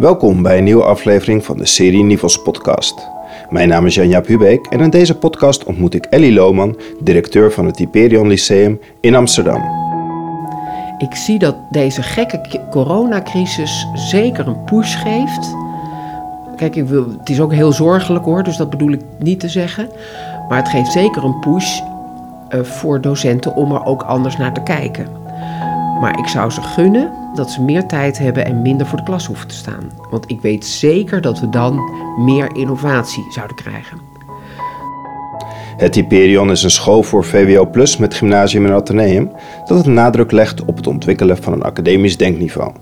Welkom bij een nieuwe aflevering van de serie Nivels podcast. Mijn naam is Janja Hubeek en in deze podcast ontmoet ik Ellie Lohman, directeur van het Hyperion Lyceum in Amsterdam. Ik zie dat deze gekke coronacrisis zeker een push geeft. Kijk, ik wil, het is ook heel zorgelijk hoor, dus dat bedoel ik niet te zeggen. Maar het geeft zeker een push uh, voor docenten om er ook anders naar te kijken. Maar ik zou ze gunnen dat ze meer tijd hebben en minder voor de klas hoeven te staan. Want ik weet zeker dat we dan meer innovatie zouden krijgen. Het Hyperion is een school voor VWO Plus met gymnasium en ateneum dat een nadruk legt op het ontwikkelen van een academisch denkniveau.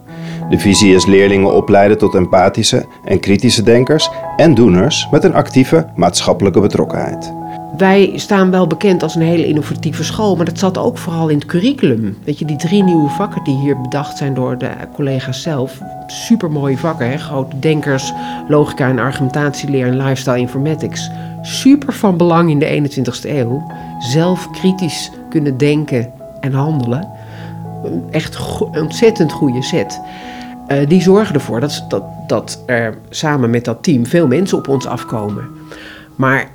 De visie is leerlingen opleiden tot empathische en kritische denkers en doeners met een actieve maatschappelijke betrokkenheid. Wij staan wel bekend als een hele innovatieve school, maar dat zat ook vooral in het curriculum. Weet je, die drie nieuwe vakken die hier bedacht zijn door de collega's zelf. Supermooie vakken, hè? grote denkers, logica en argumentatieleer en lifestyle informatics. Super van belang in de 21ste eeuw. Zelf kritisch kunnen denken en handelen. Echt ontzettend goede set. Uh, die zorgen ervoor dat, dat, dat er samen met dat team veel mensen op ons afkomen. Maar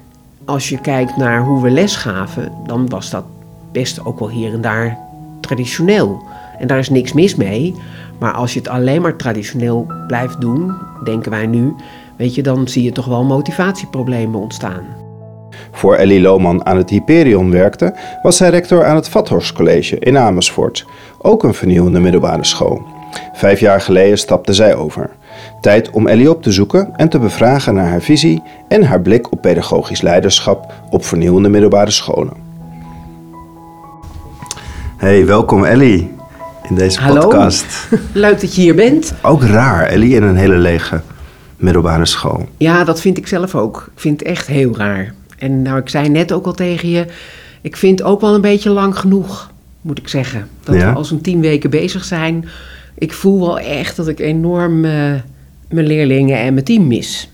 als je kijkt naar hoe we les gaven, dan was dat best ook wel hier en daar traditioneel. En daar is niks mis mee. Maar als je het alleen maar traditioneel blijft doen, denken wij nu, weet je, dan zie je toch wel motivatieproblemen ontstaan. Voor Ellie Lohman aan het Hyperion werkte, was zij rector aan het Vathorst College in Amersfoort, ook een vernieuwende middelbare school. Vijf jaar geleden stapte zij over. Tijd om Ellie op te zoeken en te bevragen naar haar visie en haar blik op pedagogisch leiderschap op vernieuwende middelbare scholen. Hey, welkom Ellie in deze Hallo. podcast. Leuk dat je hier bent. Ook raar, Ellie in een hele lege middelbare school. Ja, dat vind ik zelf ook. Ik vind het echt heel raar. En nou, ik zei net ook al tegen je, ik vind ook wel een beetje lang genoeg, moet ik zeggen. Dat Ja? we al zo'n tien weken bezig zijn. Ik voel wel echt dat ik enorm eh, mijn leerlingen en mijn team mis.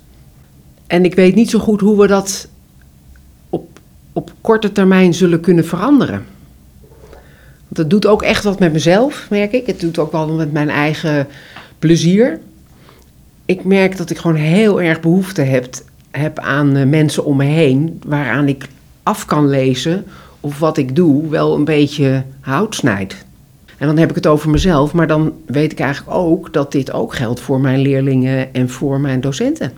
En ik weet niet zo goed hoe we dat op, op korte termijn zullen kunnen veranderen. Want het doet ook echt wat met mezelf, merk ik. Het doet ook wel met mijn eigen plezier. Ik merk dat ik gewoon heel erg behoefte heb, heb aan eh, mensen om me heen... waaraan ik af kan lezen of wat ik doe wel een beetje hout snijdt. En dan heb ik het over mezelf, maar dan weet ik eigenlijk ook dat dit ook geldt voor mijn leerlingen en voor mijn docenten.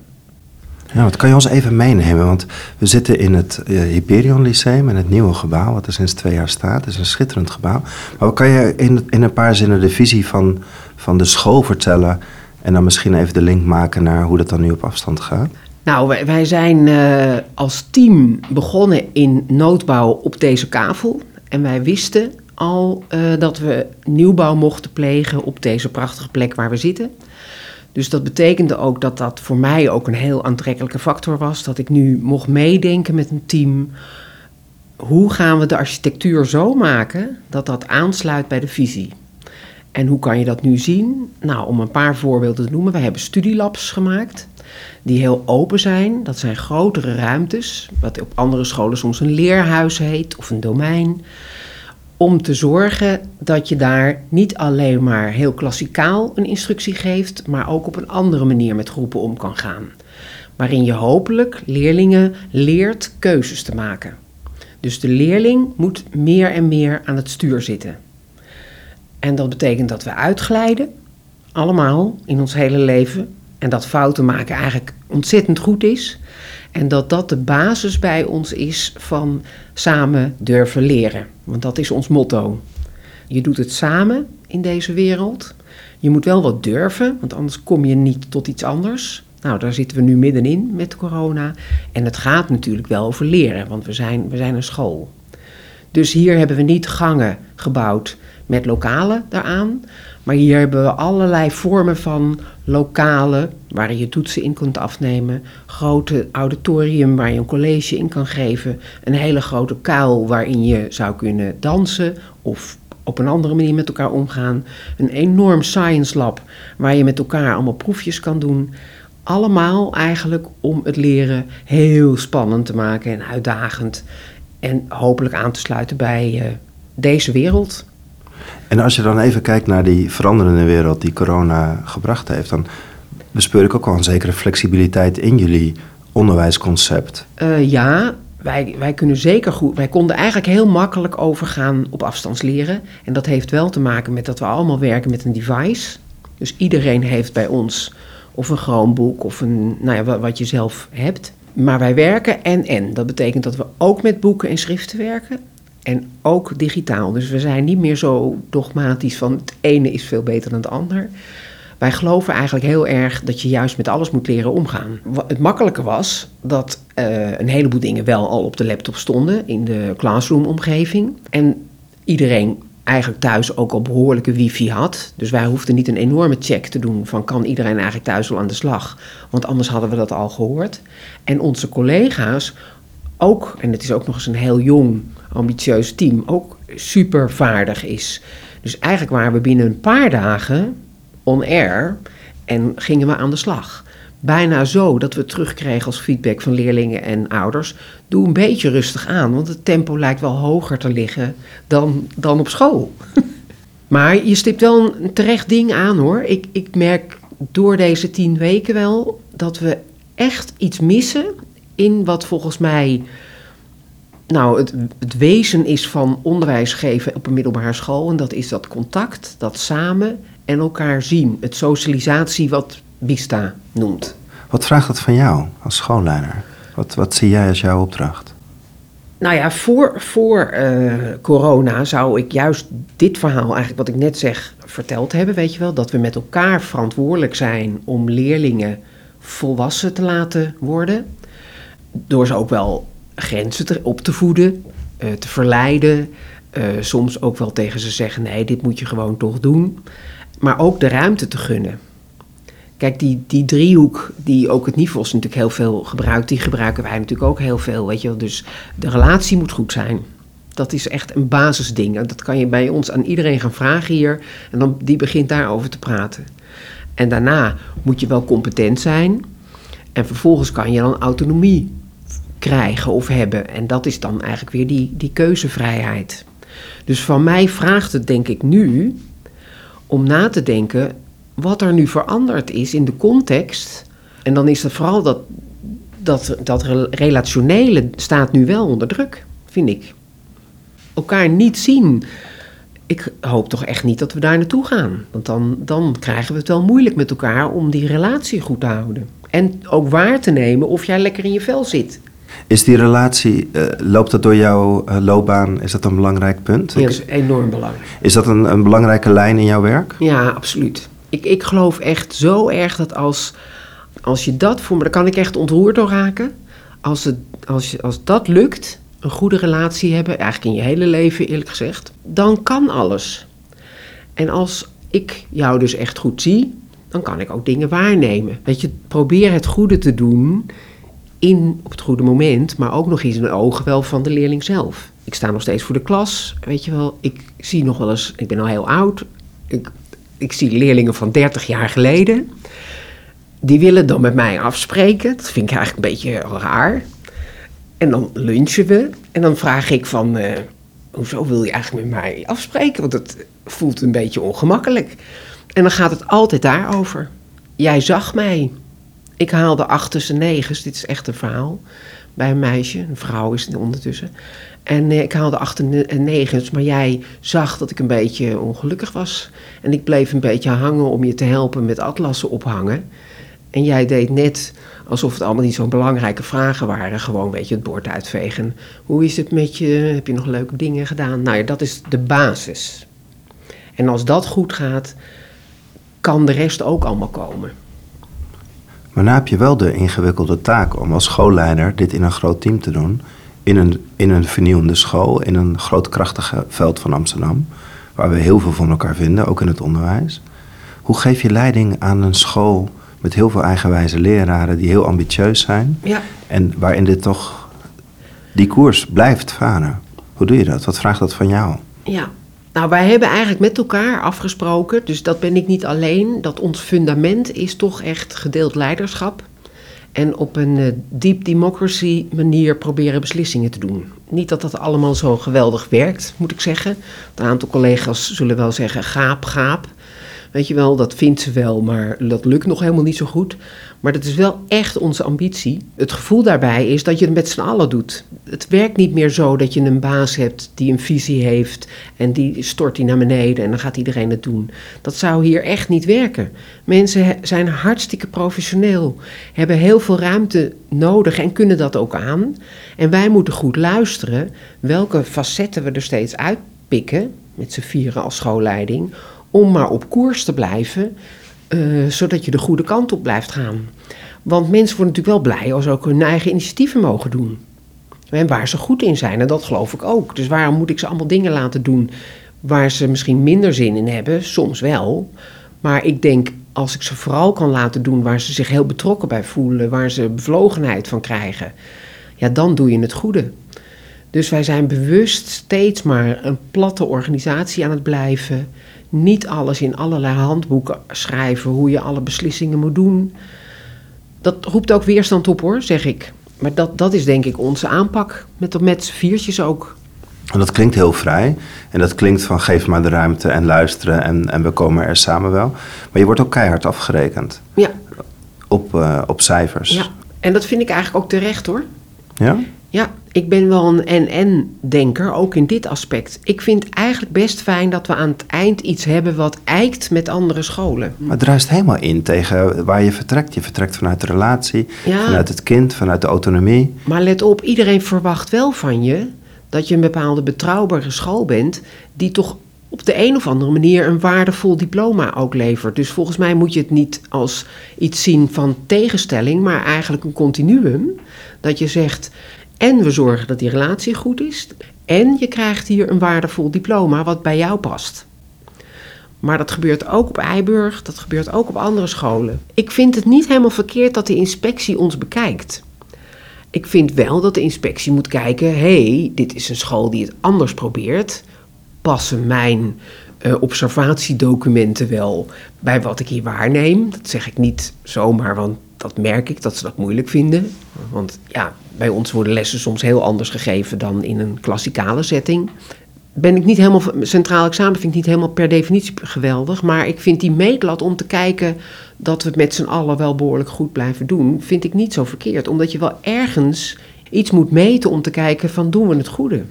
Ja, wat kan je ons even meenemen? Want we zitten in het eh, Hyperion Lyceum, in het nieuwe gebouw, wat er sinds twee jaar staat. Het is een schitterend gebouw. Maar wat kan je in, in een paar zinnen de visie van, van de school vertellen? En dan misschien even de link maken naar hoe dat dan nu op afstand gaat? Nou, wij, wij zijn eh, als team begonnen in noodbouw op deze kavel. En wij wisten al eh, dat we nieuwbouw mochten plegen op deze prachtige plek waar we zitten. Dus dat betekende ook dat dat voor mij ook een heel aantrekkelijke factor was. Dat ik nu mocht meedenken met een team. Hoe gaan we de architectuur zo maken dat dat aansluit bij de visie? En hoe kan je dat nu zien? Nou, om een paar voorbeelden te noemen. We hebben studielabs gemaakt die heel open zijn. Dat zijn grotere ruimtes, wat op andere scholen soms een leerhuis heet of een domein. Om te zorgen dat je daar niet alleen maar heel klassikaal een instructie geeft, maar ook op een andere manier met groepen om kan gaan. Waarin je hopelijk leerlingen leert keuzes te maken. Dus de leerling moet meer en meer aan het stuur zitten. En dat betekent dat we uitglijden, allemaal in ons hele leven. En dat fouten maken eigenlijk ontzettend goed is. En dat dat de basis bij ons is van samen durven leren. Want dat is ons motto. Je doet het samen in deze wereld. Je moet wel wat durven, want anders kom je niet tot iets anders. Nou, daar zitten we nu middenin met corona. En het gaat natuurlijk wel over leren, want we zijn, we zijn een school. Dus hier hebben we niet gangen gebouwd met lokalen daaraan. Maar hier hebben we allerlei vormen van lokalen waar je toetsen in kunt afnemen. Grote auditorium waar je een college in kan geven. Een hele grote kuil waarin je zou kunnen dansen of op een andere manier met elkaar omgaan. Een enorm science lab waar je met elkaar allemaal proefjes kan doen. Allemaal eigenlijk om het leren heel spannend te maken en uitdagend. En hopelijk aan te sluiten bij uh, deze wereld. En als je dan even kijkt naar die veranderende wereld die corona gebracht heeft, dan bespeur ik ook al een zekere flexibiliteit in jullie onderwijsconcept. Uh, ja, wij, wij kunnen zeker goed. Wij konden eigenlijk heel makkelijk overgaan op afstandsleren. En dat heeft wel te maken met dat we allemaal werken met een device. Dus iedereen heeft bij ons of een Chromebook of een, nou ja, wat je zelf hebt. Maar wij werken en en. Dat betekent dat we ook met boeken en schriften werken. En ook digitaal. Dus we zijn niet meer zo dogmatisch van het ene is veel beter dan het ander. Wij geloven eigenlijk heel erg dat je juist met alles moet leren omgaan. Het makkelijke was dat uh, een heleboel dingen wel al op de laptop stonden in de classroom-omgeving. En iedereen eigenlijk thuis ook al behoorlijke wifi had. Dus wij hoefden niet een enorme check te doen van kan iedereen eigenlijk thuis al aan de slag. Want anders hadden we dat al gehoord. En onze collega's ook, en het is ook nog eens een heel jong, ambitieus team, ook super vaardig is. Dus eigenlijk waren we binnen een paar dagen on air en gingen we aan de slag. Bijna zo dat we terugkregen als feedback van leerlingen en ouders. Doe een beetje rustig aan, want het tempo lijkt wel hoger te liggen dan, dan op school. maar je stipt wel een terecht ding aan hoor. Ik, ik merk door deze tien weken wel dat we echt iets missen in wat volgens mij nou, het, het, wezen is van onderwijs geven op een middelbare school. En dat is dat contact, dat samen en elkaar zien. Het socialisatie wat Bista noemt. Wat vraagt dat van jou als schoolleider? Wat, wat zie jij als jouw opdracht? Nou ja, voor, voor uh, corona zou ik juist dit verhaal, eigenlijk wat ik net zeg, verteld hebben. Weet je wel, dat we met elkaar verantwoordelijk zijn om leerlingen volwassen te laten worden. Door ze ook wel grenzen op te voeden, uh, te verleiden. Uh, soms ook wel tegen ze zeggen: nee, dit moet je gewoon toch doen. Maar ook de ruimte te gunnen. Kijk, die, die driehoek die ook het NIVOS natuurlijk heel veel gebruikt, die gebruiken wij natuurlijk ook heel veel. Weet je wel. Dus de relatie moet goed zijn. Dat is echt een basisding. Dat kan je bij ons aan iedereen gaan vragen hier. En dan, die begint daarover te praten. En daarna moet je wel competent zijn. En vervolgens kan je dan autonomie krijgen of hebben. En dat is dan eigenlijk weer die, die keuzevrijheid. Dus van mij vraagt het denk ik nu om na te denken wat er nu veranderd is in de context. En dan is het vooral dat, dat, dat relationele staat nu wel onder druk, vind ik. Elkaar niet zien. Ik hoop toch echt niet dat we daar naartoe gaan. Want dan, dan krijgen we het wel moeilijk met elkaar om die relatie goed te houden. En ook waar te nemen of jij lekker in je vel zit. Is die relatie, uh, loopt dat door jouw uh, loopbaan? Is dat een belangrijk punt? Ja, dat is enorm belangrijk. Is dat een, een belangrijke lijn in jouw werk? Ja, absoluut. Ik, ik geloof echt zo erg dat als, als je dat voor me, daar kan ik echt ontroerd door raken. Als, het, als, je, als dat lukt, een goede relatie hebben, eigenlijk in je hele leven eerlijk gezegd, dan kan alles. En als ik jou dus echt goed zie, dan kan ik ook dingen waarnemen. Weet je, probeer het goede te doen in op het goede moment, maar ook nog eens in de ogen wel van de leerling zelf. Ik sta nog steeds voor de klas, weet je wel. Ik zie nog wel eens, ik ben al heel oud. Ik, ik zie leerlingen van 30 jaar geleden. Die willen dan met mij afspreken. Dat vind ik eigenlijk een beetje raar. En dan lunchen we. En dan vraag ik van, uh, hoezo wil je eigenlijk met mij afspreken? Want het voelt een beetje ongemakkelijk. En dan gaat het altijd daarover. Jij zag mij. Ik haalde achters en negens, dit is echt een verhaal, bij een meisje. Een vrouw is het ondertussen. En eh, ik haalde achter en negens, maar jij zag dat ik een beetje ongelukkig was. En ik bleef een beetje hangen om je te helpen met atlassen ophangen. En jij deed net alsof het allemaal niet zo'n belangrijke vragen waren. Gewoon een beetje het bord uitvegen. Hoe is het met je? Heb je nog leuke dingen gedaan? Nou ja, dat is de basis. En als dat goed gaat, kan de rest ook allemaal komen. Maar nu heb je wel de ingewikkelde taak om als schoolleider dit in een groot team te doen. In een, in een vernieuwende school, in een groot krachtige veld van Amsterdam. Waar we heel veel van elkaar vinden, ook in het onderwijs. Hoe geef je leiding aan een school met heel veel eigenwijze leraren die heel ambitieus zijn? Ja. En waarin dit toch die koers blijft varen. Hoe doe je dat? Wat vraagt dat van jou? Ja, nou, wij hebben eigenlijk met elkaar afgesproken, dus dat ben ik niet alleen, dat ons fundament is toch echt gedeeld leiderschap. En op een uh, deep democracy manier proberen beslissingen te doen. Niet dat dat allemaal zo geweldig werkt, moet ik zeggen. Een aantal collega's zullen wel zeggen gaap, gaap. Weet je wel, dat vindt ze wel, maar dat lukt nog helemaal niet zo goed. Maar dat is wel echt onze ambitie. Het gevoel daarbij is dat je het met z'n allen doet. Het werkt niet meer zo dat je een baas hebt die een visie heeft en die stort die naar beneden en dan gaat iedereen het doen. Dat zou hier echt niet werken. Mensen zijn hartstikke professioneel, hebben heel veel ruimte nodig en kunnen dat ook aan. En wij moeten goed luisteren welke facetten we er steeds uitpikken, met z'n vieren als schoolleiding, om maar op koers te blijven eh, zodat je de goede kant op blijft gaan. Want mensen worden natuurlijk wel blij als ook hun eigen initiatieven mogen doen. En waar ze goed in zijn, en dat geloof ik ook. Dus waarom moet ik ze allemaal dingen laten doen waar ze misschien minder zin in hebben? Soms wel. Maar ik denk, als ik ze vooral kan laten doen waar ze zich heel betrokken bij voelen, waar ze bevlogenheid van krijgen, ja, dan doe je het goede. Dus wij zijn bewust steeds maar een platte organisatie aan het blijven niet alles in allerlei handboeken schrijven hoe je alle beslissingen moet doen. Dat roept ook weerstand op hoor, zeg ik. Maar dat, dat is denk ik onze aanpak, met, met viertjes ook. En dat klinkt heel vrij. En dat klinkt van geef maar de ruimte en luisteren en, en we komen er samen wel. Maar je wordt ook keihard afgerekend. Ja. Op, uh, op cijfers. Ja, en dat vind ik eigenlijk ook terecht hoor. Ja? Ja, ik ben wel een en-en-denker, ook in dit aspect. Ik vind eigenlijk best fijn dat we aan het eind iets hebben wat eikt met andere scholen. Maar het druist helemaal in tegen waar je vertrekt. Je vertrekt vanuit de relatie, vanuit het kind, vanuit de autonomie. Maar let op, iedereen verwacht wel van je dat je een bepaalde betrouwbare school bent... die toch op de een of andere manier een waardevol diploma ook levert. Dus volgens mij moet je het niet als iets zien van tegenstelling... maar eigenlijk een continuum. Dat je zegt en we zorgen dat die relatie goed is. En je krijgt hier een waardevol diploma wat bij jou past. Maar dat gebeurt ook op Eiburg, dat gebeurt ook op andere scholen. Ik vind het niet helemaal verkeerd dat de inspectie ons bekijkt. Ik vind wel dat de inspectie moet kijken: hey, dit is een school die het anders probeert. Passen mijn uh, observatiedocumenten wel bij wat ik hier waarneem? Dat zeg ik niet zomaar, want dat merk ik dat ze dat moeilijk vinden. Want ja, bij ons worden lessen soms heel anders gegeven dan in een klassikale setting. Ben ik niet helemaal, centraal examen vind ik niet helemaal per definitie geweldig. Maar ik vind die meetlat om te kijken dat we het met z'n allen wel behoorlijk goed blijven doen, vind ik niet zo verkeerd. Omdat je wel ergens iets moet meten om te kijken van doen we het goede.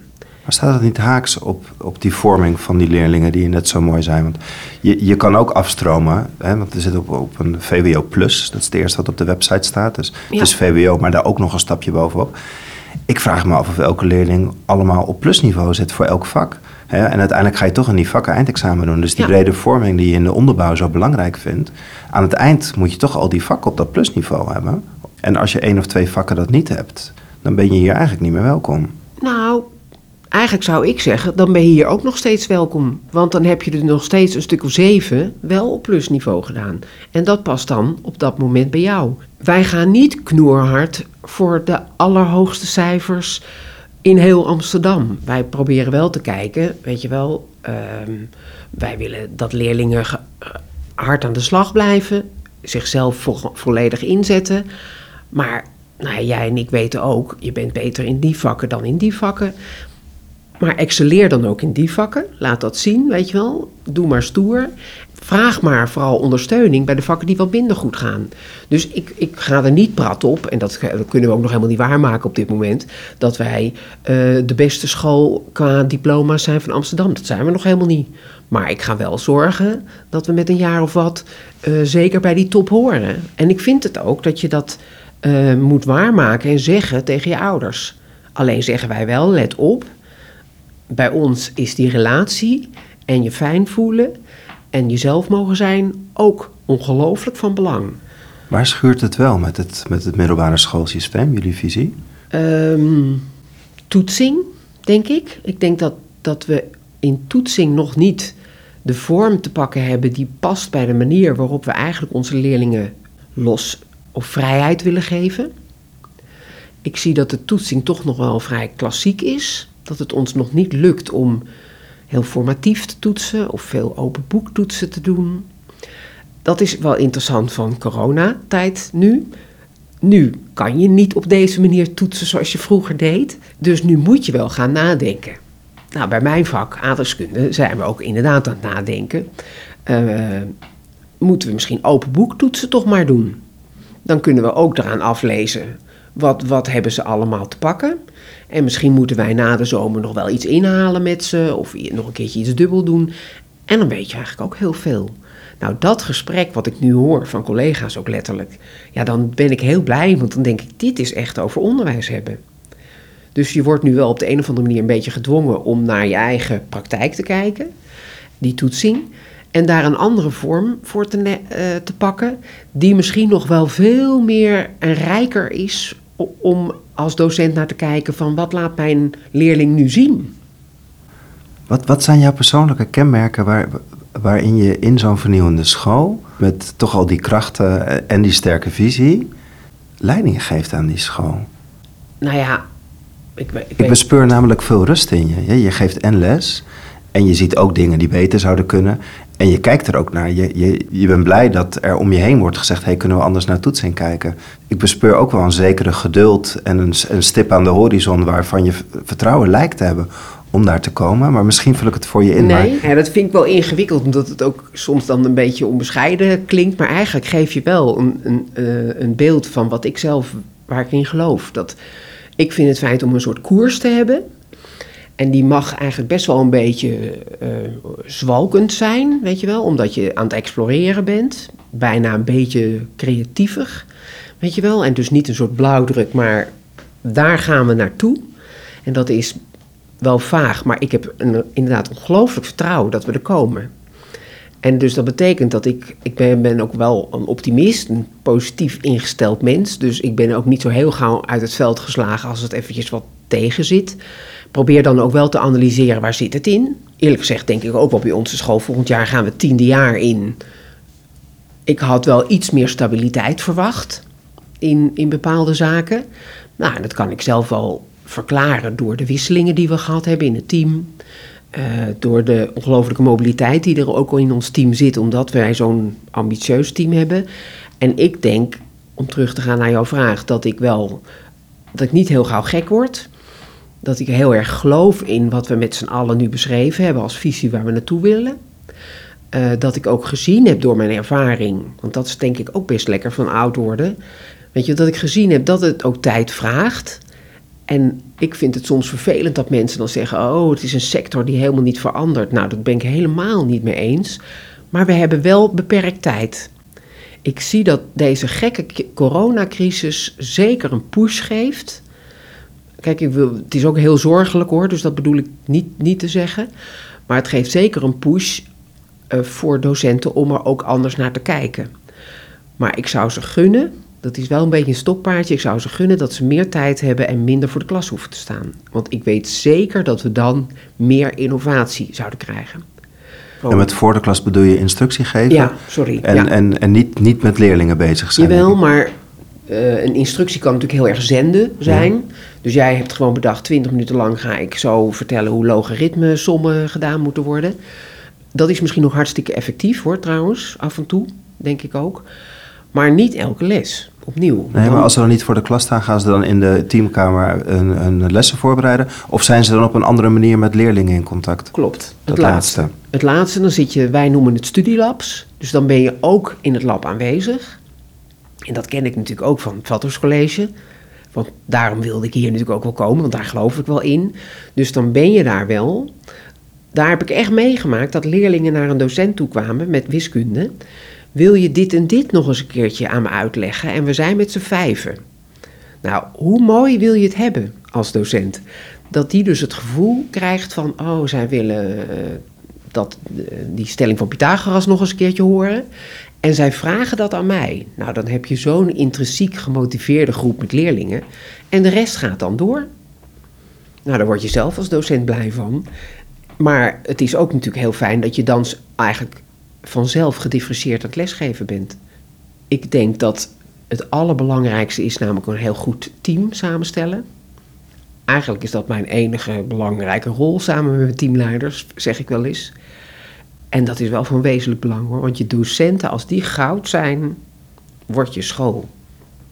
Maar staat het niet haaks op, op die vorming van die leerlingen die net zo mooi zijn? Want je, je kan ook afstromen, hè, want er zit op, op een VWO Plus. Dat is het eerste wat op de website staat. Dus het is VWO, maar daar ook nog een stapje bovenop. Ik vraag me af of elke leerling allemaal op plusniveau zit voor elk vak. Hè? En uiteindelijk ga je toch in die vakken eindexamen doen. Dus die brede vorming die je in de onderbouw zo belangrijk vindt. Aan het eind moet je toch al die vakken op dat plusniveau hebben. En als je één of twee vakken dat niet hebt, dan ben je hier eigenlijk niet meer welkom. Eigenlijk zou ik zeggen, dan ben je hier ook nog steeds welkom. Want dan heb je er nog steeds een stuk of zeven wel op plusniveau gedaan. En dat past dan op dat moment bij jou. Wij gaan niet knoerhard voor de allerhoogste cijfers in heel Amsterdam. Wij proberen wel te kijken, weet je wel, ehm, wij willen dat leerlingen hard aan de slag blijven, zichzelf volledig inzetten. Maar nou, jij en ik weten ook, je bent beter in die vakken dan in die vakken. Maar excelleer dan ook in die vakken. Laat dat zien, weet je wel. Doe maar stoer. Vraag maar vooral ondersteuning bij de vakken die wat minder goed gaan. Dus ik, ik ga er niet prat op, en dat, kunnen we ook nog helemaal niet waarmaken op dit moment, dat wij uh, de beste school qua diploma's zijn van Amsterdam. Dat zijn we nog helemaal niet. Maar ik ga wel zorgen dat we met een jaar of wat uh, zeker bij die top horen. En ik vind het ook dat je dat uh, moet waarmaken en zeggen tegen je ouders. Alleen zeggen wij wel, let op, bij ons is die relatie en je fijn voelen en jezelf mogen zijn ook ongelooflijk van belang. Waar schuurt het wel met het, met het middelbare schoolsysteem, jullie visie? Um, toetsing, denk ik. Ik denk dat, dat we in toetsing nog niet de vorm te pakken hebben die past bij de manier waarop we eigenlijk onze leerlingen los of vrijheid willen geven. Ik zie dat de toetsing toch nog wel vrij klassiek is dat het ons nog niet lukt om heel formatief te toetsen of veel open boektoetsen te doen. Dat is wel interessant van coronatijd nu. Nu kan je niet op deze manier toetsen zoals je vroeger deed. Dus nu moet je wel gaan nadenken. Nou, bij mijn vak, aardrijkskunde, zijn we ook inderdaad aan het nadenken. eh, moeten we misschien open boektoetsen toch maar doen. Dan kunnen we ook eraan aflezen wat, wat hebben ze allemaal te pakken. En misschien moeten wij na de zomer nog wel iets inhalen met ze of nog een keertje iets dubbel doen. En dan weet je eigenlijk ook heel veel. Nou, dat gesprek wat ik nu hoor van collega's ook letterlijk, ja, dan ben ik heel blij, want dan denk ik, dit is echt over onderwijs hebben. Dus je wordt nu wel op de een of andere manier een beetje gedwongen om naar je eigen praktijk te kijken, die toetsing, en daar een andere vorm voor te, uh, te pakken, die misschien nog wel veel meer en rijker is om als docent naar te kijken van wat laat mijn leerling nu zien. Wat, wat zijn jouw persoonlijke kenmerken waar, waarin je in zo'n vernieuwende school, met toch al die krachten en die sterke visie, leiding geeft aan die school? Nou ja, ik, ik, ik bespeur namelijk veel rust in je. Je geeft en les en je ziet ook dingen die beter zouden kunnen. En je kijkt er ook naar. Je, je, je bent blij dat er om je heen wordt gezegd: hey, kunnen we anders naar toetsing kijken? Ik bespeur ook wel een zekere geduld en een, een stip aan de horizon waarvan je vertrouwen lijkt te hebben om daar te komen. Maar misschien vul ik het voor je in. Nee, ja, dat vind ik wel ingewikkeld, omdat het ook soms dan een beetje onbescheiden klinkt. Maar eigenlijk geef je wel een, een, uh, een beeld van wat ik zelf, waar ik in geloof. Dat, ik vind het fijn om een soort koers te hebben. En die mag eigenlijk best wel een beetje uh, zwalkend zijn, weet je wel, omdat je aan het exploreren bent. Bijna een beetje creatiever, weet je wel. En dus niet een soort blauwdruk, maar daar gaan we naartoe. En dat is wel vaag, maar ik heb inderdaad ongelooflijk vertrouwen dat we er komen. En dus dat betekent dat ik, ik ben, ben ook wel een optimist, een positief ingesteld mens. Dus ik ben ook niet zo heel gauw uit het veld geslagen als het eventjes wat tegen zit. Probeer dan ook wel te analyseren waar zit het in. Eerlijk gezegd denk ik ook wel bij onze school. Volgend jaar gaan we tiende jaar in. Ik had wel iets meer stabiliteit verwacht in, in bepaalde zaken. Nou, dat kan ik zelf wel verklaren door de wisselingen die we gehad hebben in het team. Uh, door de ongelofelijke mobiliteit die er ook al in ons team zit, omdat wij zo'n ambitieus team hebben. En ik denk, om terug te gaan naar jouw vraag, dat ik wel dat ik niet heel gauw gek word. Dat ik heel erg geloof in wat we met z'n allen nu beschreven hebben als visie waar we naartoe willen. Uh, dat ik ook gezien heb door mijn ervaring, want dat is denk ik ook best lekker van oud worden. Weet je, dat ik gezien heb dat het ook tijd vraagt. En ik vind het soms vervelend dat mensen dan zeggen: Oh, het is een sector die helemaal niet verandert. Nou, dat ben ik helemaal niet mee eens. Maar we hebben wel beperkt tijd. Ik zie dat deze gekke coronacrisis zeker een push geeft. Kijk, ik wil, het is ook heel zorgelijk hoor, dus dat bedoel ik niet, niet te zeggen. Maar het geeft zeker een push uh, voor docenten om er ook anders naar te kijken. Maar ik zou ze gunnen dat is wel een beetje een stokpaardje. Ik zou ze gunnen dat ze meer tijd hebben en minder voor de klas hoeven te staan. Want ik weet zeker dat we dan meer innovatie zouden krijgen. En met voor de klas bedoel je instructie geven? Ja, sorry. En, ja. en, en niet, niet met leerlingen bezig zijn? Jawel, maar uh, een instructie kan natuurlijk heel erg zenden zijn. Ja. Dus jij hebt gewoon bedacht, 20 minuten lang ga ik zo vertellen hoe logaritme sommen gedaan moeten worden. Dat is misschien nog hartstikke effectief hoor, trouwens, af en toe, denk ik ook. Maar niet elke les, opnieuw. Nee, maar als ze dan niet voor de klas staan, gaan ze dan in de teamkamer een, een lessen voorbereiden? Of zijn ze dan op een andere manier met leerlingen in contact? Klopt. Dat het laatste. laatste. Het laatste, dan zit je, wij noemen het studielabs. Dus dan ben je ook in het lab aanwezig. En dat ken ik natuurlijk ook van het Vatters Want daarom wilde ik hier natuurlijk ook wel komen, want daar geloof ik wel in. Dus dan ben je daar wel. Daar heb ik echt meegemaakt dat leerlingen naar een docent toe kwamen met wiskunde wil je dit en dit nog eens een keertje aan me uitleggen? En we zijn met z'n vijven. Nou, hoe mooi wil je het hebben als docent? Dat die dus het gevoel krijgt van, oh, zij willen uh, dat, uh, die stelling van Pythagoras nog eens een keertje horen. En zij vragen dat aan mij. Nou, dan heb je zo'n intrinsiek gemotiveerde groep met leerlingen. En de rest gaat dan door. Nou, daar word je zelf als docent blij van. Maar het is ook natuurlijk heel fijn dat je dan eigenlijk vanzelf gedifferentieerd aan het lesgeven bent. Ik denk dat het allerbelangrijkste is namelijk een heel goed team samenstellen. Eigenlijk is dat mijn enige belangrijke rol samen met mijn teamleiders, zeg ik wel eens. En dat is wel van wezenlijk belang hoor, want je docenten, als die goud zijn, wordt je school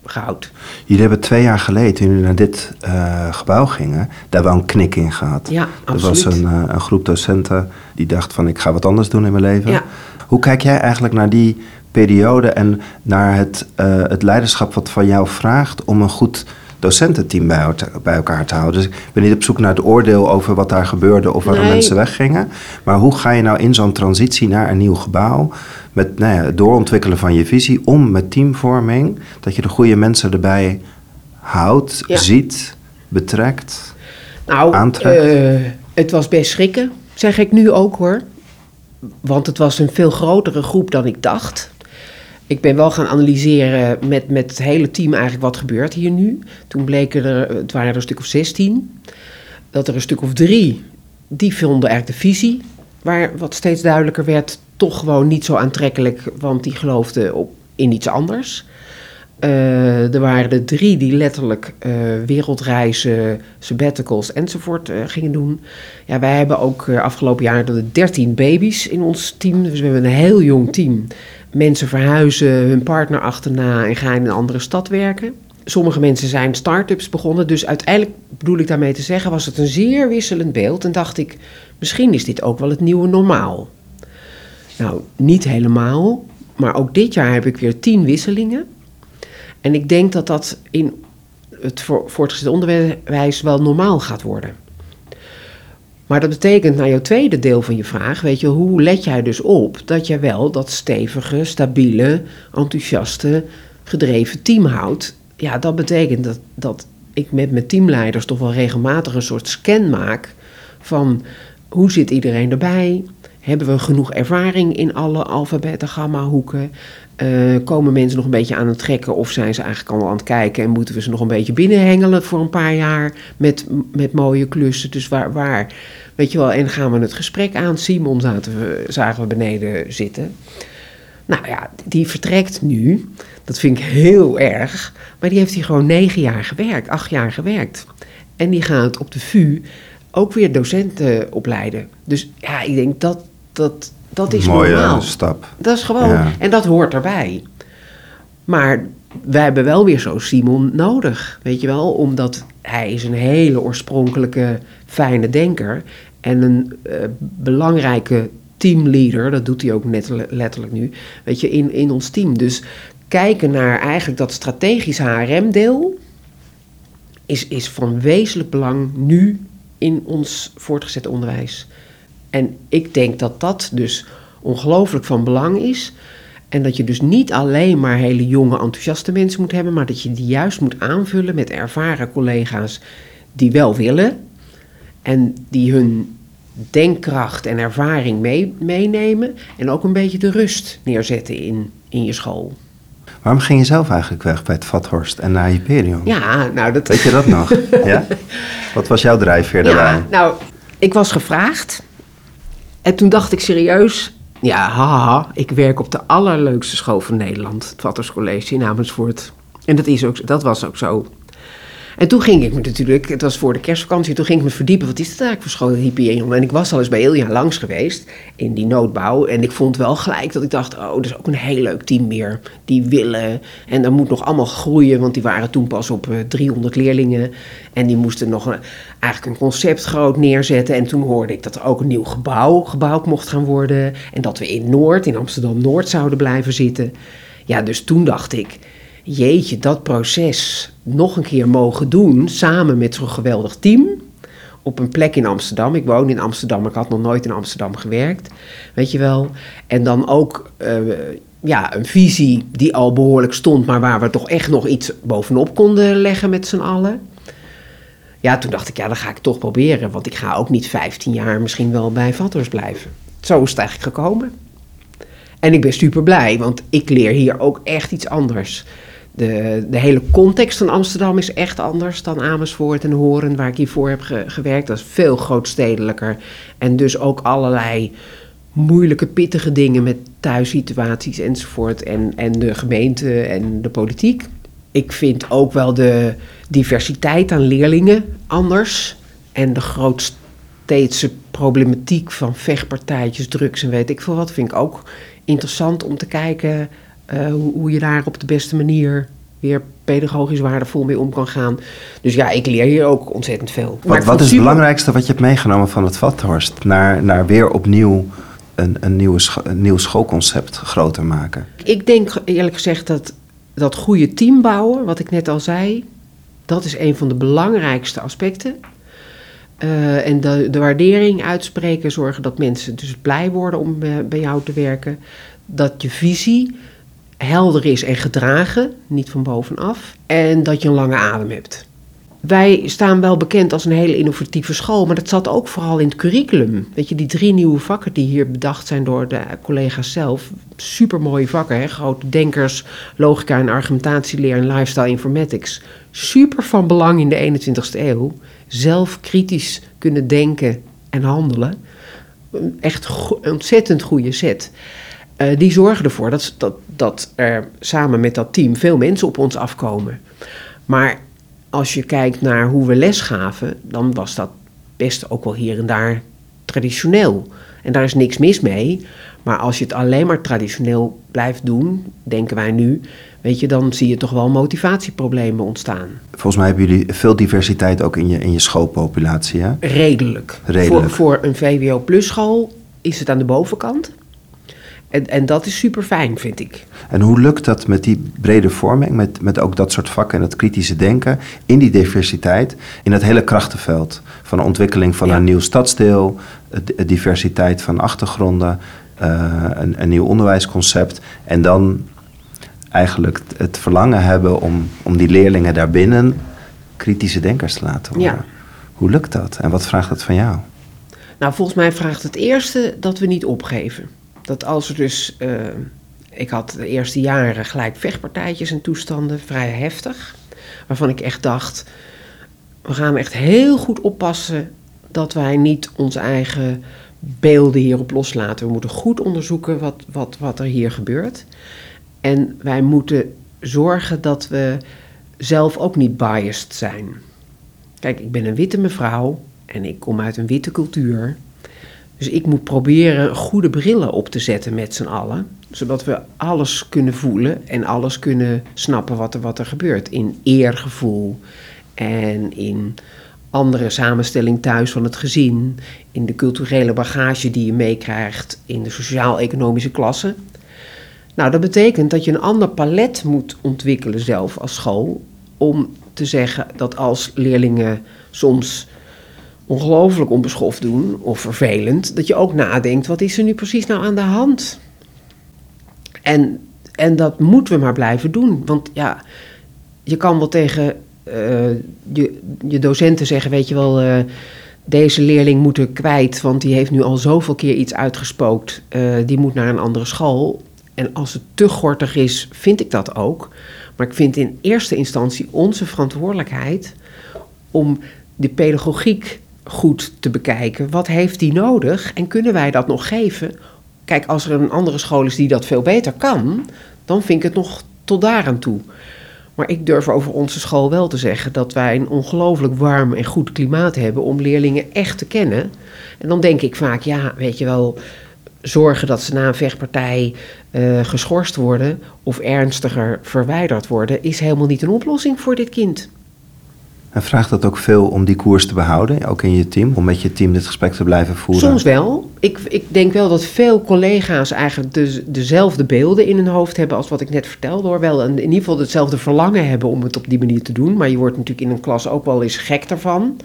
goud. Jullie hebben twee jaar geleden, toen jullie naar dit uh, gebouw gingen, daar wel een knik in gehad. Ja, Er absoluut. was een, uh, een, groep docenten die dacht van ik ga wat anders doen in mijn leven. Ja. Hoe kijk jij eigenlijk naar die periode en naar het, uh, het leiderschap wat van jou vraagt om een goed docententeam bij, bij, elkaar te houden. Dus ik ben niet op zoek naar het oordeel over wat daar gebeurde of waarom Nee. mensen weggingen. Maar hoe ga je nou in zo'n transitie naar een nieuw gebouw, met nou ja, het doorontwikkelen van je visie, om met teamvorming, dat je de goede mensen erbij houdt, Ja. ziet, betrekt? Nou, aantrekt? eh, het was best schrikken, zeg ik nu ook hoor. Want het was een veel grotere groep dan ik dacht. Ik ben wel gaan analyseren met, met het hele team eigenlijk wat gebeurt hier nu. Toen bleken er, het waren er een stuk of 16, dat er een stuk of drie, die vonden eigenlijk de visie, waar wat steeds duidelijker werd, toch gewoon niet zo aantrekkelijk, want die geloofden op, in iets anders. Uh, er waren er drie die letterlijk uh, wereldreizen, sabbaticals enzovoort uh, gingen doen. Ja, wij hebben ook afgelopen jaar 13 baby's in ons team. Dus we hebben een heel jong team. Mensen verhuizen hun partner achterna en gaan in een andere stad werken. Sommige mensen zijn start-ups begonnen. Dus uiteindelijk bedoel ik daarmee te zeggen, was het een zeer wisselend beeld. En dacht ik, misschien is dit ook wel het nieuwe normaal. Nou, niet helemaal. Maar ook dit jaar heb ik weer tien wisselingen. En ik denk dat dat in het voortgezet onderwijs wel normaal gaat worden. Maar dat betekent, naar jouw tweede deel van je vraag, weet je, hoe let jij dus op dat je wel dat stevige, stabiele, enthousiaste, gedreven team houdt? Ja, dat betekent dat, dat ik met mijn teamleiders toch wel regelmatig een soort scan maak van hoe zit iedereen erbij? Hebben we genoeg ervaring in alle alfa, beta, gamma hoeken? Uh, komen mensen nog een beetje aan het trekken of zijn ze eigenlijk al aan het kijken en moeten we ze nog een beetje binnenhengelen voor een paar jaar met, met mooie klussen? Dus waar, waar, weet je wel, en gaan we het gesprek aan? Simon zaten we, zagen we beneden zitten. Nou ja, die vertrekt nu. Dat vind ik heel erg. Maar die heeft hier gewoon negen jaar gewerkt, acht jaar gewerkt. En die gaat op de VU ook weer docenten opleiden. Dus ja, ik denk dat dat, dat is Mooie normaal. stap. Dat is gewoon, Ja. en dat hoort erbij. Maar wij hebben wel weer zo Simon nodig, weet je wel, omdat hij is een hele oorspronkelijke fijne denker en een eh, belangrijke teamleader, dat doet hij ook net letterlijk nu, weet je, in, in ons team. Dus kijken naar eigenlijk dat strategisch HRM-deel is, is van wezenlijk belang nu in ons voortgezet onderwijs. En ik denk dat dat dus ongelooflijk van belang is. En dat je dus niet alleen maar hele jonge, enthousiaste mensen moet hebben, maar dat je die juist moet aanvullen met ervaren collega's die wel willen en die hun denkkracht en ervaring mee, meenemen en ook een beetje de rust neerzetten in, in je school. Waarom ging je zelf eigenlijk weg bij het Vathorst en naar Hyperion? Ja, nou dat... Weet je dat nog? ja? Wat was jouw drijfveer daarbij? Ja, nou, ik was gevraagd. En toen dacht ik serieus, ja, haha, ik werk op de allerleukste school van Nederland, het Vatters College in Amersfoort. En dat, is ook, dat was ook zo. En toen ging ik me natuurlijk, het was voor de kerstvakantie, toen ging ik me verdiepen, wat is dat eigenlijk voor school, Hyperion? En ik was al eens bij Ilja langs geweest, in die noodbouw. En ik vond wel gelijk dat ik dacht, oh, dat is ook een heel leuk team weer. Die willen, en dat moet nog allemaal groeien, want die waren toen pas op uh, 300 leerlingen. En die moesten nog een, eigenlijk een concept groot neerzetten. En toen hoorde ik dat er ook een nieuw gebouw gebouwd mocht gaan worden. En dat we in Noord, in Amsterdam-Noord zouden blijven zitten. Ja, dus toen dacht ik, jeetje, dat proces nog een keer mogen doen samen met zo'n geweldig team. Op een plek in Amsterdam. Ik woon in Amsterdam, ik had nog nooit in Amsterdam gewerkt. Weet je wel. En dan ook uh, ja, een visie die al behoorlijk stond, maar waar we toch echt nog iets bovenop konden leggen met z'n allen. Ja, toen dacht ik, ja, dat ga ik toch proberen. Want ik ga ook niet 15 jaar misschien wel bij Vatters blijven. Zo is het eigenlijk gekomen. En ik ben super blij, want ik leer hier ook echt iets anders. De, de hele context van Amsterdam is echt anders dan Amersfoort en Horen, waar ik hiervoor heb ge, gewerkt. Dat is veel grootstedelijker. En dus ook allerlei moeilijke, pittige dingen met thuissituaties enzovoort. En, en de gemeente en de politiek. Ik vind ook wel de diversiteit aan leerlingen anders. En de grootsteedse problematiek van vechtpartijtjes, drugs en weet ik veel wat, vind ik ook interessant om te kijken uh, hoe, hoe, je daar op de beste manier weer pedagogisch waardevol mee om kan gaan. Dus ja, ik leer hier ook ontzettend veel. Wat, wat is het belangrijkste wat je hebt meegenomen van het Vathorst naar, naar weer opnieuw een, een, nieuwe een nieuw schoolconcept groter maken? Ik denk eerlijk gezegd dat dat goede team bouwen, wat ik net al zei, dat is een van de belangrijkste aspecten. Uh, en de, de, waardering uitspreken, zorgen dat mensen dus blij worden om bij jou te werken. Dat je visie helder is en gedragen, niet van bovenaf. En dat je een lange adem hebt. Wij staan wel bekend als een hele innovatieve school, maar dat zat ook vooral in het curriculum. Weet je, die drie nieuwe vakken die hier bedacht zijn door de collega's zelf. Super mooie vakken, hè? grote denkers, logica en argumentatieleer en lifestyle informatics. Super van belang in de 21ste eeuw. Zelf kritisch kunnen denken en handelen. Echt ontzettend goede set. Uh, die zorgen ervoor dat, dat, dat er samen met dat team veel mensen op ons afkomen. Maar als je kijkt naar hoe we les gaven, dan was dat best ook wel hier en daar traditioneel. En daar is niks mis mee. Maar als je het alleen maar traditioneel blijft doen, denken wij nu, weet je, dan zie je toch wel motivatieproblemen ontstaan. Volgens mij hebben jullie veel diversiteit ook in je, in je schoolpopulatie, hè? Redelijk. Redelijk. Voor, voor een VWO-plus school is het aan de bovenkant. En, en dat is super fijn, vind ik. En hoe lukt dat met die brede vorming, met, met ook dat soort vakken en het kritische denken, in die diversiteit, in het hele krachtenveld van de ontwikkeling van een nieuw stadsdeel, de diversiteit van achtergronden, uh, een, een nieuw onderwijsconcept en dan eigenlijk het verlangen hebben om, om die leerlingen daarbinnen kritische denkers te laten worden. Ja. Hoe lukt dat en wat vraagt dat van jou? Nou, volgens mij vraagt het eerste dat we niet opgeven dat als er dus. Uh, ik had de eerste jaren gelijk vechtpartijtjes en toestanden, vrij heftig. Waarvan ik echt dacht: we gaan echt heel goed oppassen dat wij niet onze eigen beelden hierop loslaten. We moeten goed onderzoeken wat, wat, wat er hier gebeurt. En wij moeten zorgen dat we zelf ook niet biased zijn. Kijk, ik ben een witte mevrouw en ik kom uit een witte cultuur. Dus ik moet proberen goede brillen op te zetten met z'n allen. Zodat we alles kunnen voelen en alles kunnen snappen wat er, wat er gebeurt. In eergevoel en in andere samenstelling thuis van het gezin. In de culturele bagage die je meekrijgt in de sociaal-economische klasse. Nou, dat betekent dat je een ander palet moet ontwikkelen zelf als school. Om te zeggen dat als leerlingen soms ongelooflijk onbeschoft doen of vervelend, dat je ook nadenkt, wat is er nu precies nou aan de hand? En, en dat moeten we maar blijven doen, want ja, je kan wel tegen uh, je, je docenten zeggen, weet je wel, uh, deze leerling moet er kwijt, want die heeft nu al zoveel keer iets uitgespookt, uh, die moet naar een andere school. En als het te gortig is, vind ik dat ook. Maar ik vind in eerste instantie onze verantwoordelijkheid om de pedagogiek goed te bekijken. Wat heeft die nodig en kunnen wij dat nog geven? Kijk, als er een andere school is die dat veel beter kan, dan vind ik het nog tot daar aan toe. Maar ik durf over onze school wel te zeggen dat wij een ongelooflijk warm en goed klimaat hebben om leerlingen echt te kennen. En dan denk ik vaak, ja, weet je wel, zorgen dat ze na een vechtpartij uh, geschorst worden of ernstiger verwijderd worden, is helemaal niet een oplossing voor dit kind. En vraagt dat ook veel om die koers te behouden, ook in je team, om met je team dit gesprek te blijven voeren? Soms wel. Ik, ik denk wel dat veel collega's eigenlijk de, dezelfde beelden in hun hoofd hebben als wat ik net vertelde. Hoor. Wel in ieder geval hetzelfde verlangen hebben om het op die manier te doen. Maar je wordt natuurlijk in een klas ook wel eens gek daarvan.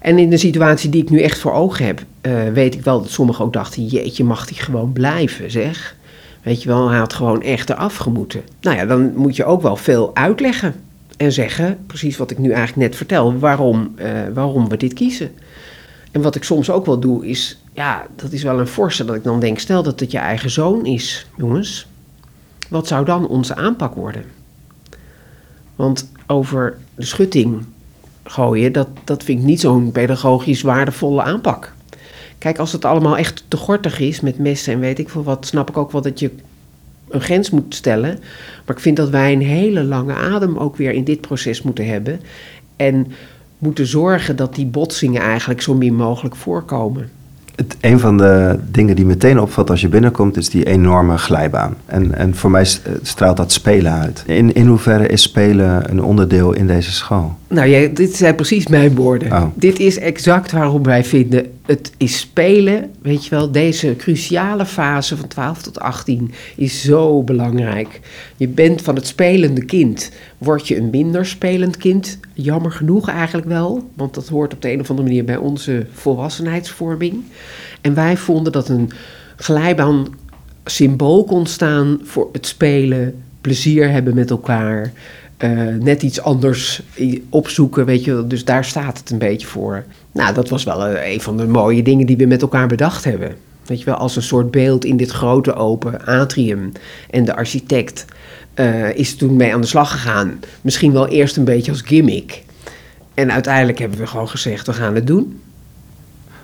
En in de situatie die ik nu echt voor ogen heb, uh, weet ik wel dat sommigen ook dachten: jeetje, mag hij gewoon blijven, zeg. Weet je wel, hij had gewoon echt eraf gemoeten. Nou ja, dan moet je ook wel veel uitleggen en zeggen, precies wat ik nu eigenlijk net vertel, waarom, uh, waarom we dit kiezen. En wat ik soms ook wel doe, is, ja, dat is wel een forse, dat ik dan denk, stel dat het je eigen zoon is, jongens, wat zou dan onze aanpak worden? Want over de schutting gooien, dat, dat vind ik niet zo'n pedagogisch waardevolle aanpak. Kijk, als het allemaal echt te gortig is met messen en weet ik veel wat, snap ik ook wel dat je een grens moet stellen. Maar ik vind dat wij een hele lange adem ook weer in dit proces moeten hebben. En moeten zorgen dat die botsingen eigenlijk zo min mogelijk voorkomen. Het, een van de dingen die meteen opvalt als je binnenkomt, is die enorme glijbaan. En, en voor mij straalt dat spelen uit. In, in hoeverre is spelen een onderdeel in deze school? Nou, jij, dit zijn precies mijn woorden. Oh. Dit is exact waarom wij vinden, het is spelen, weet je wel, deze cruciale fase van 12 tot 18 is zo belangrijk. Je bent van het spelende kind, word je een minder spelend kind. Jammer genoeg eigenlijk wel, want dat hoort op de een of andere manier bij onze volwassenheidsvorming. En wij vonden dat een glijbaan symbool kon staan voor het spelen, plezier hebben met elkaar, uh, net iets anders opzoeken, weet je. Dus daar staat het een beetje voor. Nou, dat was wel uh, een van de mooie dingen die we met elkaar bedacht hebben. Weet je wel, als een soort beeld in dit grote open atrium. En de architect uh, is toen mee aan de slag gegaan. Misschien wel eerst een beetje als gimmick. En uiteindelijk hebben we gewoon gezegd, we gaan het doen.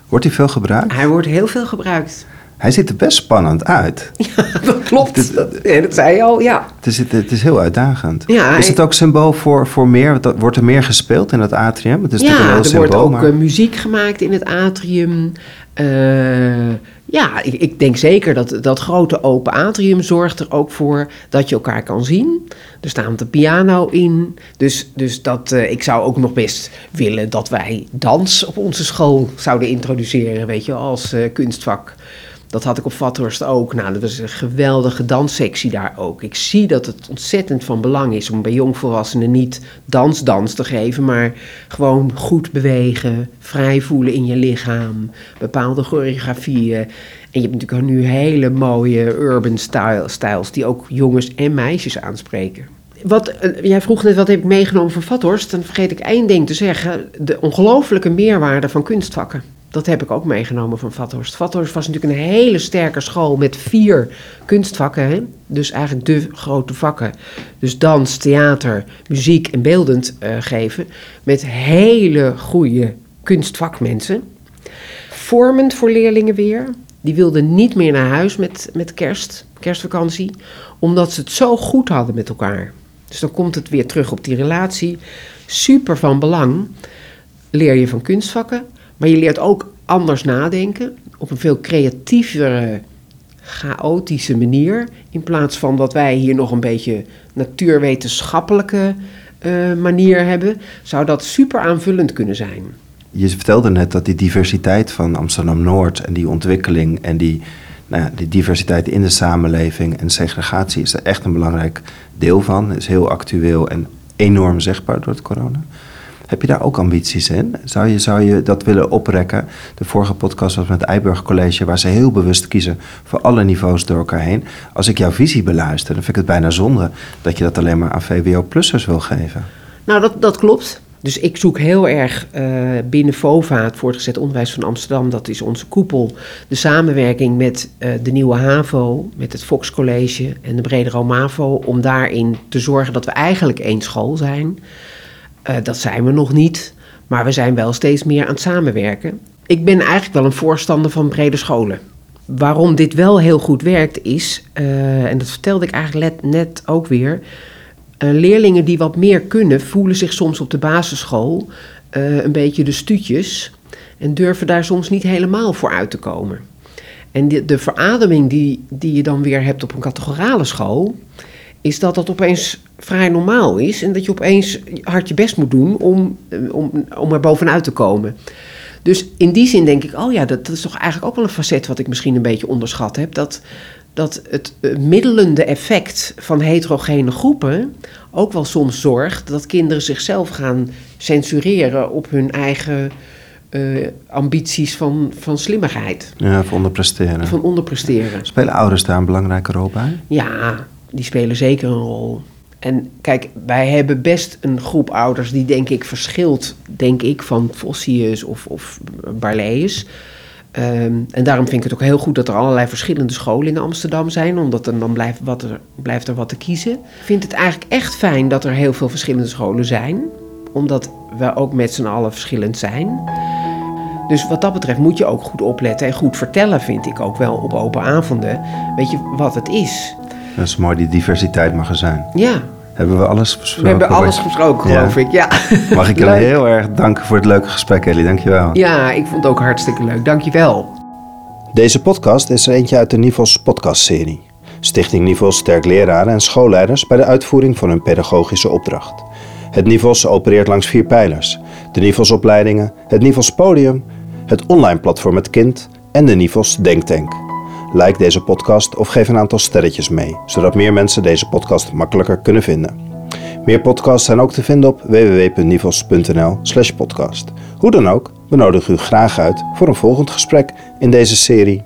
Wordt hij veel gebruikt? Hij wordt heel veel gebruikt. Hij ziet er best spannend uit. Ja, dat klopt. Het, dat, dat, zei je al, ja. Het is, het is heel uitdagend. Ja, is het ook symbool voor, voor meer? Wordt er meer gespeeld in het atrium? Het is ja, een heel er symbool, wordt ook maar... uh, muziek gemaakt in het atrium. Uh, ja, ik, ik, denk zeker dat dat grote open atrium zorgt er ook voor dat je elkaar kan zien. Er staat een piano in. Dus, dus dat, uh, ik zou ook nog best willen dat wij dans op onze school zouden introduceren, weet je, als kunstvak. Dat had ik op Vathorst ook. Nou, dat was een geweldige danssectie daar ook. Ik zie dat het ontzettend van belang is om bij jongvolwassenen niet dansdans te geven, maar gewoon goed bewegen, vrij voelen in je lichaam, bepaalde choreografieën. En je hebt natuurlijk nu hele mooie urban style, styles die ook jongens en meisjes aanspreken. Wat, uh, jij vroeg net wat heb ik meegenomen van Vathorst. Dan vergeet ik één ding te zeggen. De ongelofelijke meerwaarde van kunstvakken. Dat heb ik ook meegenomen van Vathorst. Vathorst was natuurlijk een hele sterke school met vier kunstvakken. Dus eigenlijk de grote vakken. Dus dans, theater, muziek en beeldend uh, geven. Met hele goede kunstvakmensen. Vormend voor leerlingen weer. Die wilden niet meer naar huis met, met kerst, kerstvakantie. Omdat ze het zo goed hadden met elkaar. Dus dan komt het weer terug op die relatie. Super van belang. Leer je van kunstvakken. Maar je leert ook anders nadenken. Op een veel creatievere, chaotische manier. In plaats van dat wij hier nog een beetje natuurwetenschappelijke uh, manier hebben. Zou dat super aanvullend kunnen zijn. Je vertelde net dat die diversiteit van Amsterdam-Noord en die ontwikkeling en die, nou ja, die diversiteit in de samenleving en segregatie is er echt een belangrijk deel van. Is heel actueel en enorm zichtbaar door het corona. Heb je daar ook ambities in? Zou je, zou je dat willen oprekken? De vorige podcast was met het Eiburg College, waar ze heel bewust kiezen voor alle niveaus door elkaar heen. Als ik jouw visie beluister, dan vind ik het bijna zonde dat je dat alleen maar aan VWO-plussers wil geven. Nou, dat, dat klopt. Dus ik zoek heel erg uh, binnen FOVA, het voortgezet onderwijs van Amsterdam, dat is onze koepel, de samenwerking met uh, de nieuwe HAVO, met het Fox College en de Bredero MAVO, om daarin te zorgen dat we eigenlijk één school zijn. Uh, dat zijn we nog niet, maar we zijn wel steeds meer aan het samenwerken. Ik ben eigenlijk wel een voorstander van brede scholen. Waarom dit wel heel goed werkt is, uh, en dat vertelde ik eigenlijk net ook weer, uh, leerlingen die wat meer kunnen voelen zich soms op de basisschool een beetje de stuutjes en durven daar soms niet helemaal voor uit te komen. En de, de verademing die, die je dan weer hebt op een categorale school, is dat dat opeens vrij normaal is en dat je opeens hard je best moet doen om, om, om er bovenuit te komen. Dus in die zin denk ik, oh ja, dat, dat is toch eigenlijk ook wel een facet wat ik misschien een beetje onderschat heb. Dat, dat het middelende effect van heterogene groepen ook wel soms zorgt dat kinderen zichzelf gaan censureren op hun eigen uh, ambities van, van slimmigheid. Ja, van onderpresteren. Van onderpresteren. Spelen ouders daar een belangrijke rol bij? Ja, die spelen zeker een rol. En kijk, wij hebben best een groep ouders die denk ik verschilt, denk ik, van Vossius of, of Barlees. Um, en daarom vind ik het ook heel goed dat er allerlei verschillende scholen in Amsterdam zijn, omdat er dan blijft, wat er, blijft er wat te kiezen. Ik vind het eigenlijk echt fijn dat er heel veel verschillende scholen zijn, omdat we ook met z'n allen verschillend zijn. Dus wat dat betreft moet je ook goed opletten en goed vertellen, vind ik ook wel op open avonden. Weet je wat het is? Dat is mooi, die diversiteit mag er zijn. Ja. Hebben we alles besproken? We hebben alles besproken, geloof ja. ik, ja. Mag ik je heel erg danken voor het leuke gesprek, Ellie. Dankjewel. Ja, ik vond het ook hartstikke leuk. Dankjewel. Deze podcast is er eentje uit de Nivels podcastserie. Stichting Nivels sterkt leraren en schoolleiders bij de uitvoering van hun pedagogische opdracht. Het Nivels opereert langs vier pijlers. De Nivelsopleidingen, het Nivels Podium, het online platform Het Kind en de Nivels Denktank. Like deze podcast of geef een aantal sterretjes mee, zodat meer mensen deze podcast makkelijker kunnen vinden. Meer podcasts zijn ook te vinden op www.nivels.nl/podcast. Hoe dan ook, we nodigen u graag uit voor een volgend gesprek in deze serie.